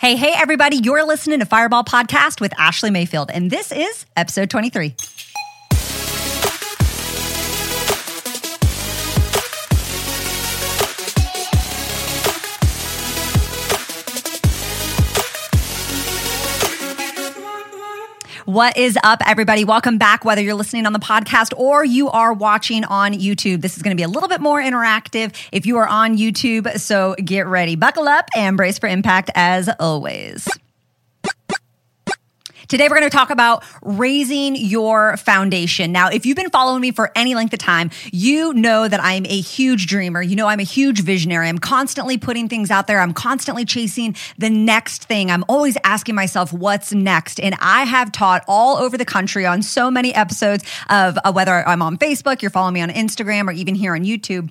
Hey, hey, everybody, you're listening to Fireball Podcast with Ashley Mayfield, and this is episode 23. What is up, everybody? Welcome back, whether you're listening on the podcast or you are watching on YouTube. This is going to be a little bit more interactive if you are on YouTube. So get ready, buckle up, and brace for impact as always. Today, we're going to talk about raising your foundation. Now, if you've been following me for any length of time, you know that I'm a huge dreamer. You know, I'm a huge visionary. I'm constantly putting things out there. I'm constantly chasing the next thing. I'm always asking myself, what's next? And I have taught all over the country on so many episodes of uh, whether I'm on Facebook, you're following me on Instagram, or even here on YouTube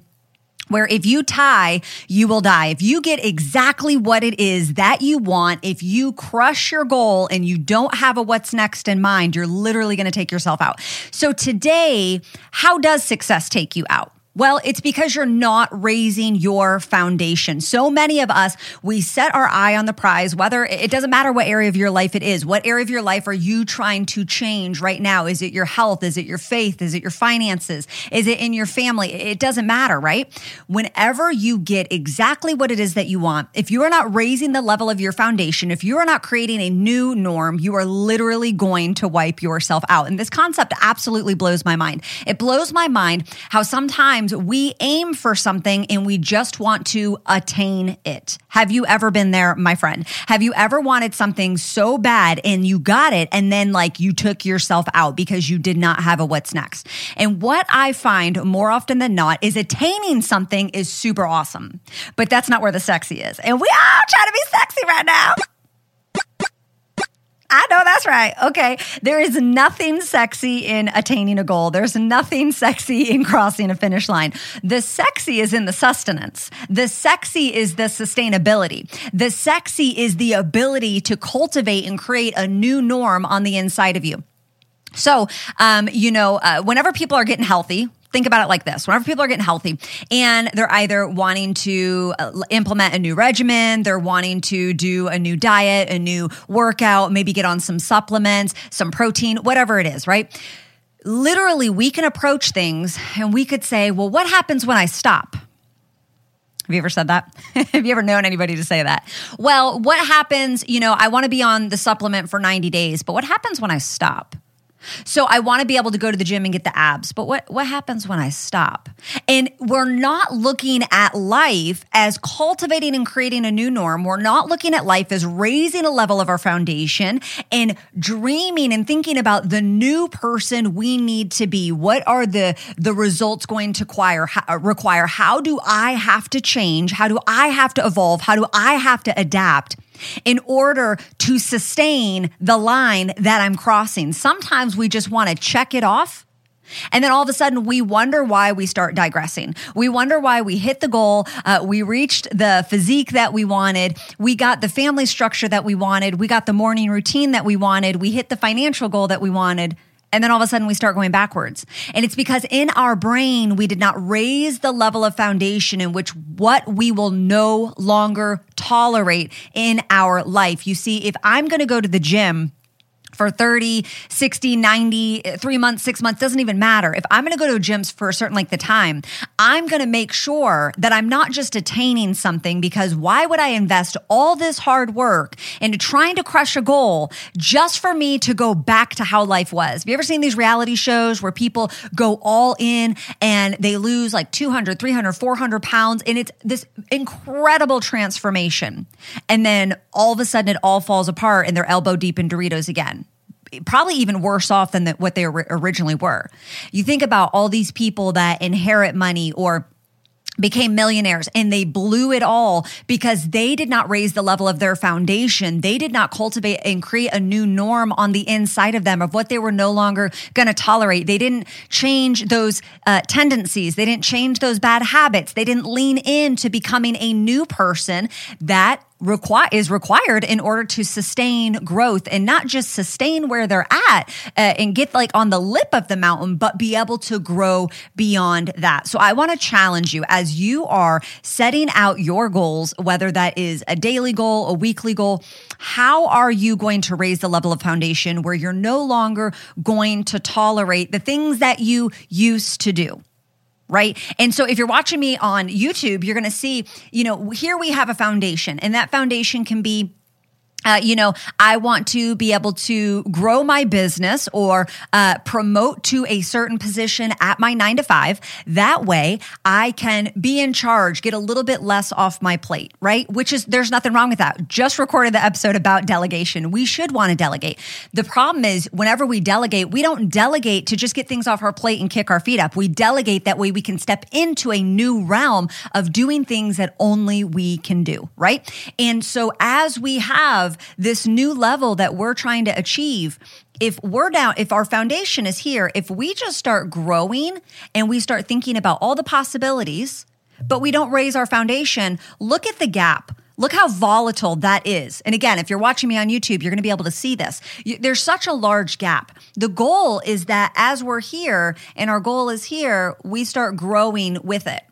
where if you tie, you will die. If you get exactly what it is that you want, if you crush your goal and you don't have a what's next in mind, you're literally going to take yourself out. So today, how does success take you out? Well, it's because you're not raising your foundation. So many of us, we set our eye on the prize, whether it doesn't matter what area of your life it is. What area of your life are you trying to change right now? Is it your health? Is it your faith? Is it your finances? Is it in your family? It doesn't matter, right? Whenever you get exactly what it is that you want, if you are not raising the level of your foundation, if you are not creating a new norm, you are literally going to wipe yourself out. And this concept absolutely blows my mind. It blows my mind how sometimes times we aim for something and we just want to attain it. Have you ever been there, my friend? Have you ever wanted something so bad and you got it and then like you took yourself out because you did not have a what's next? And what I find more often than not is attaining something is super awesome, but that's not where the sexy is. And we all try to be sexy right now. I know that's right. Okay. There is nothing sexy in attaining a goal. There's nothing sexy in crossing a finish line. The sexy is in the sustenance. The sexy is the sustainability. The sexy is the ability to cultivate and create a new norm on the inside of you. So, um, you know, uh, whenever people are getting healthy, think about it like this whenever people are getting healthy and they're either wanting to uh, implement a new regimen they're wanting to do a new diet a new workout maybe get on some supplements some protein whatever it is right literally we can approach things and we could say well what happens when i stop have you ever said that? Have you ever known anybody to say that? Well, what happens, you know, I want to be on the supplement for 90 days, but what happens when I stop? So I want to be able to go to the gym and get the abs, but what what happens when I stop? And we're not looking at life as cultivating and creating a new norm. We're not looking at life as raising a level of our foundation and dreaming and thinking about the new person we need to be. What are the the results going to require uh, require? How do I have to change? How do I have to evolve? How do I have to adapt? in order to sustain the line that I'm crossing. Sometimes we just want to check it off. And then all of a sudden, we wonder why we start digressing. We wonder why we hit the goal. Uh, we reached the physique that we wanted. We got the family structure that we wanted. We got the morning routine that we wanted. We hit the financial goal that we wanted. And then all of a sudden we start going backwards. And it's because in our brain, we did not raise the level of foundation in which what we will no longer tolerate in our life. You see, if I'm going to go to the gym, for 30, 60, 90, three months, six months, doesn't even matter. If I'm going to go to gyms for a certain length of time, I'm going to make sure that I'm not just attaining something because why would I invest all this hard work into trying to crush a goal just for me to go back to how life was? Have you ever seen these reality shows where people go all in and they lose like 200, 300, 400 pounds and it's this incredible transformation. And then all of a sudden it all falls apart and they're elbow deep in Doritos again probably even worse off than the, what they originally were. You think about all these people that inherit money or became millionaires and they blew it all because they did not raise the level of their foundation. They did not cultivate and create a new norm on the inside of them of what they were no longer going to tolerate. They didn't change those uh, tendencies. They didn't change those bad habits. They didn't lean into becoming a new person that is required in order to sustain growth and not just sustain where they're at uh, and get like on the lip of the mountain but be able to grow beyond that. So i want to challenge you as you are setting out your goals whether that is a daily goal a weekly goal how are you going to raise the level of foundation where you're no longer going to tolerate the things that you used to do right? And so if you're watching me on YouTube, you're going to see, you know, here we have a foundation, and that foundation can be uh, you know, I want to be able to grow my business or uh, promote to a certain position at my nine to five. That way, I can be in charge, get a little bit less off my plate, right? Which is, there's nothing wrong with that. Just recorded the episode about delegation. We should want to delegate. The problem is, whenever we delegate, we don't delegate to just get things off our plate and kick our feet up. We delegate that way we can step into a new realm of doing things that only we can do, right? And so, as we have of this new level that we're trying to achieve, if we're down, if our foundation is here, if we just start growing and we start thinking about all the possibilities, but we don't raise our foundation, look at the gap. Look how volatile that is. And again, if you're watching me on YouTube, you're going to be able to see this. There's such a large gap. The goal is that as we're here and our goal is here, we start growing with it.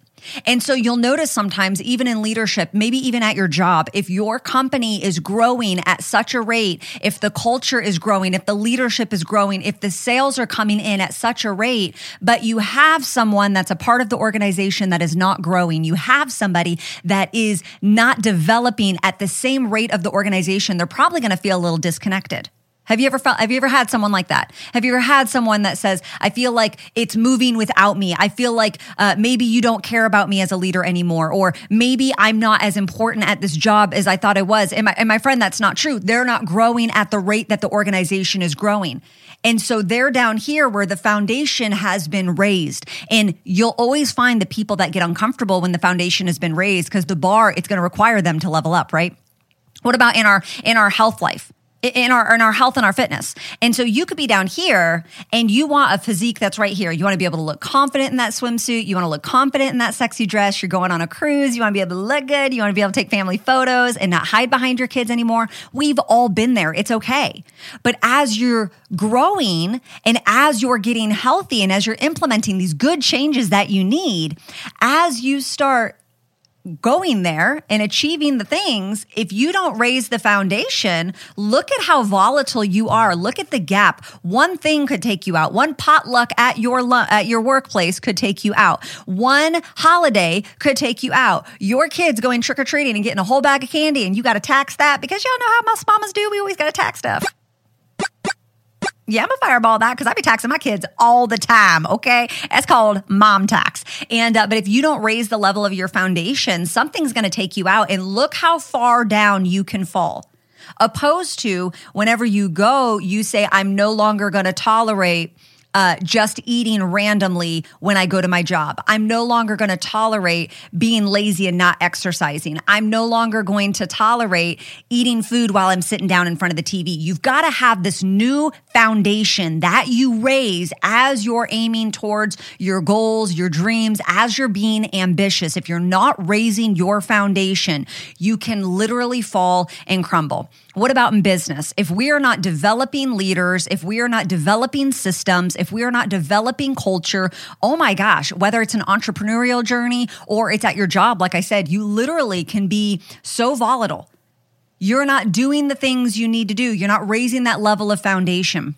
And so you'll notice sometimes, even in leadership, maybe even at your job, if your company is growing at such a rate, if the culture is growing, if the leadership is growing, if the sales are coming in at such a rate, but you have someone that's a part of the organization that is not growing, you have somebody that is not developing at the same rate of the organization, they're probably going to feel a little disconnected. Have you ever felt, have you ever had someone like that? Have you ever had someone that says, I feel like it's moving without me. I feel like uh, maybe you don't care about me as a leader anymore, or maybe I'm not as important at this job as I thought I was. And my, and my friend, that's not true. They're not growing at the rate that the organization is growing. And so they're down here where the foundation has been raised. And you'll always find the people that get uncomfortable when the foundation has been raised because the bar, it's going to require them to level up, right? What about in our in our health life? In our in our health and our fitness. And so you could be down here and you want a physique that's right here. You want to be able to look confident in that swimsuit. You want to look confident in that sexy dress. You're going on a cruise. You want to be able to look good. You want to be able to take family photos and not hide behind your kids anymore. We've all been there. It's okay. But as you're growing and as you're getting healthy and as you're implementing these good changes that you need, as you start going there and achieving the things, if you don't raise the foundation, look at how volatile you are. Look at the gap. One thing could take you out. One potluck at your at your workplace could take you out. One holiday could take you out. Your kids going trick or treating and getting a whole bag of candy, and you got to tax that because y'all know how most mamas do. We always got to tax stuff. Yeah, I'm a fireball that because I be taxing my kids all the time. Okay, that's called mom tax. And uh, but if you don't raise the level of your foundation, something's going to take you out. And look how far down you can fall. Opposed to whenever you go, you say, "I'm no longer going to tolerate." Uh, just eating randomly when I go to my job. I'm no longer going to tolerate being lazy and not exercising. I'm no longer going to tolerate eating food while I'm sitting down in front of the TV. You've got to have this new foundation that you raise as you're aiming towards your goals, your dreams, as you're being ambitious. If you're not raising your foundation, you can literally fall and crumble. What about in business? If we are not developing leaders, if we are not developing systems, if we are not developing culture, oh my gosh, whether it's an entrepreneurial journey or it's at your job, like I said, you literally can be so volatile. You're not doing the things you need to do. You're not raising that level of foundation.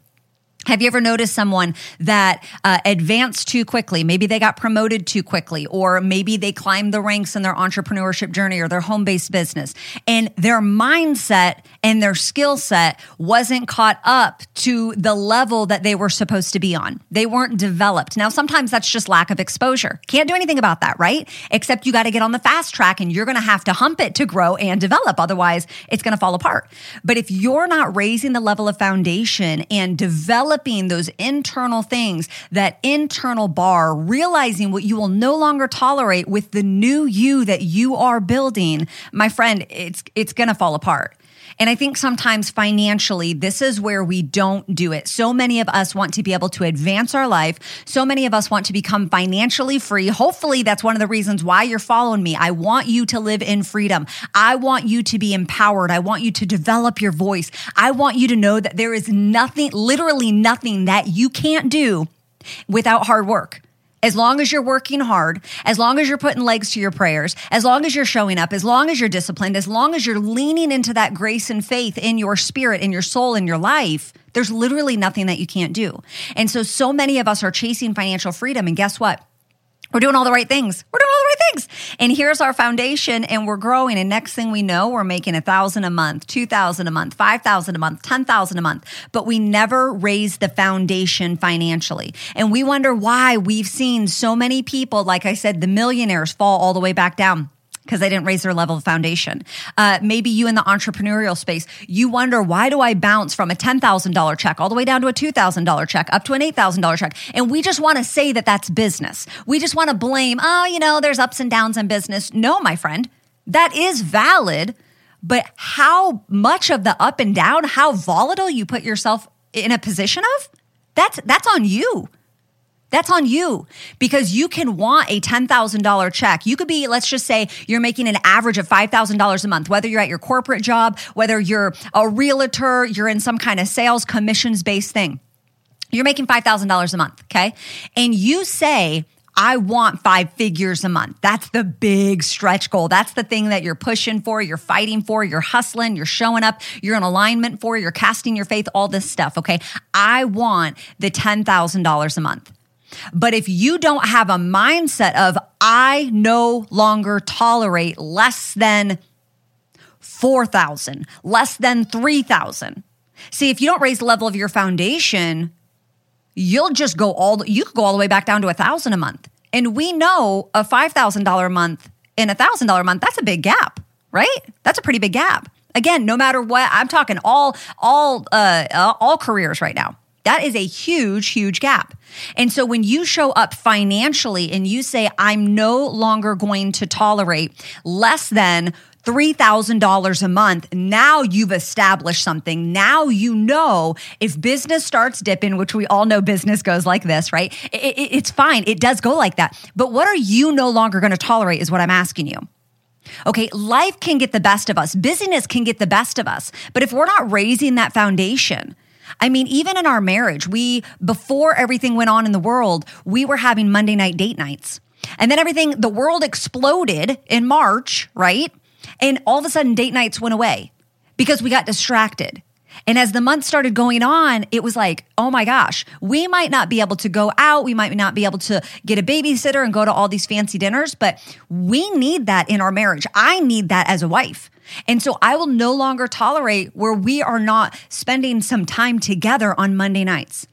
Have you ever noticed someone that uh, advanced too quickly? Maybe they got promoted too quickly, or maybe they climbed the ranks in their entrepreneurship journey or their home based business, and their mindset and their skill set wasn't caught up to the level that they were supposed to be on. They weren't developed. Now, sometimes that's just lack of exposure. Can't do anything about that, right? Except you got to get on the fast track and you're going to have to hump it to grow and develop. Otherwise, it's going to fall apart. But if you're not raising the level of foundation and develop developing those internal things, that internal bar, realizing what you will no longer tolerate with the new you that you are building, my friend, it's it's going to fall apart And I think sometimes financially, this is where we don't do it. So many of us want to be able to advance our life. So many of us want to become financially free. Hopefully, that's one of the reasons why you're following me. I want you to live in freedom. I want you to be empowered. I want you to develop your voice. I want you to know that there is nothing, literally nothing that you can't do without hard work. As long as you're working hard, as long as you're putting legs to your prayers, as long as you're showing up, as long as you're disciplined, as long as you're leaning into that grace and faith in your spirit, in your soul, in your life, there's literally nothing that you can't do. And so, so many of us are chasing financial freedom. And guess what? We're doing all the right things. We're doing all the right things. And here's our foundation, and we're growing. And next thing we know, we're making a thousand a month, two thousand a month, five thousand a month, ten thousand a month. But we never raise the foundation financially. And we wonder why we've seen so many people, like I said, the millionaires fall all the way back down because they didn't raise their level of foundation. Uh, maybe you in the entrepreneurial space, you wonder, why do I bounce from a $10,000 check all the way down to a $2,000 check, up to an $8,000 check? And we just want to say that that's business. We just want to blame, oh, you know, there's ups and downs in business. No, my friend, that is valid. But how much of the up and down, how volatile you put yourself in a position of, that's, that's on you. That's on you because you can want a $10,000 check. You could be, let's just say, you're making an average of $5,000 a month, whether you're at your corporate job, whether you're a realtor, you're in some kind of sales commissions based thing. You're making $5,000 a month, okay? And you say, I want five figures a month. That's the big stretch goal. That's the thing that you're pushing for, you're fighting for, you're hustling, you're showing up, you're in alignment for, you're casting your faith, all this stuff, okay? I want the $10,000 a month. But if you don't have a mindset of, I no longer tolerate less than 4,000, less than 3,000. See, if you don't raise the level of your foundation, you'll just go all, you could go all the way back down to a thousand a month. And we know a $5,000 a month and a $1,000 a month, that's a big gap, right? That's a pretty big gap. Again, no matter what, I'm talking all, all, uh, all careers right now. That is a huge, huge gap. And so when you show up financially and you say, I'm no longer going to tolerate less than $3,000 a month. Now you've established something. Now you know if business starts dipping, which we all know business goes like this, right? It, it, it's fine. It does go like that. But what are you no longer going to tolerate is what I'm asking you. Okay, life can get the best of us, busyness can get the best of us. But if we're not raising that foundation, I mean, even in our marriage, we, before everything went on in the world, we were having Monday night date nights. And then everything, the world exploded in March, right? And all of a sudden, date nights went away because we got distracted. And as the months started going on, it was like, oh my gosh, we might not be able to go out. We might not be able to get a babysitter and go to all these fancy dinners, but we need that in our marriage. I need that as a wife. And so I will no longer tolerate where we are not spending some time together on Monday nights.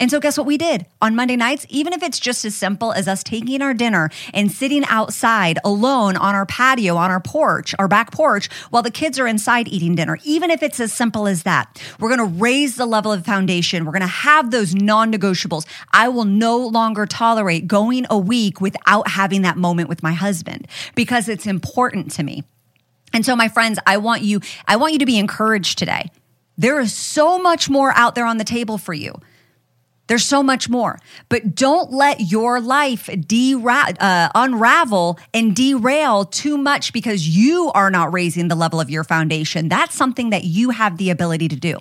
And so, guess what we did on Monday nights? Even if it's just as simple as us taking our dinner and sitting outside alone on our patio, on our porch, our back porch, while the kids are inside eating dinner, even if it's as simple as that, we're gonna raise the level of foundation. We're gonna have those non negotiables. I will no longer tolerate going a week without having that moment with my husband because it's important to me. And so, my friends, I want you, I want you to be encouraged today. There is so much more out there on the table for you. There's so much more, but don't let your life dera- uh, unravel and derail too much because you are not raising the level of your foundation. That's something that you have the ability to do.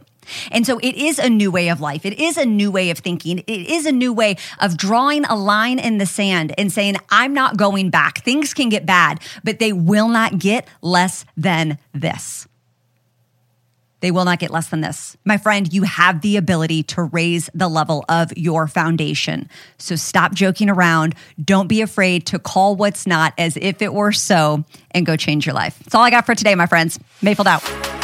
And so it is a new way of life. It is a new way of thinking. It is a new way of drawing a line in the sand and saying, I'm not going back. Things can get bad, but they will not get less than this. They will not get less than this. My friend, you have the ability to raise the level of your foundation. So stop joking around. Don't be afraid to call what's not as if it were so and go change your life. That's all I got for today, my friends. Mayfield out.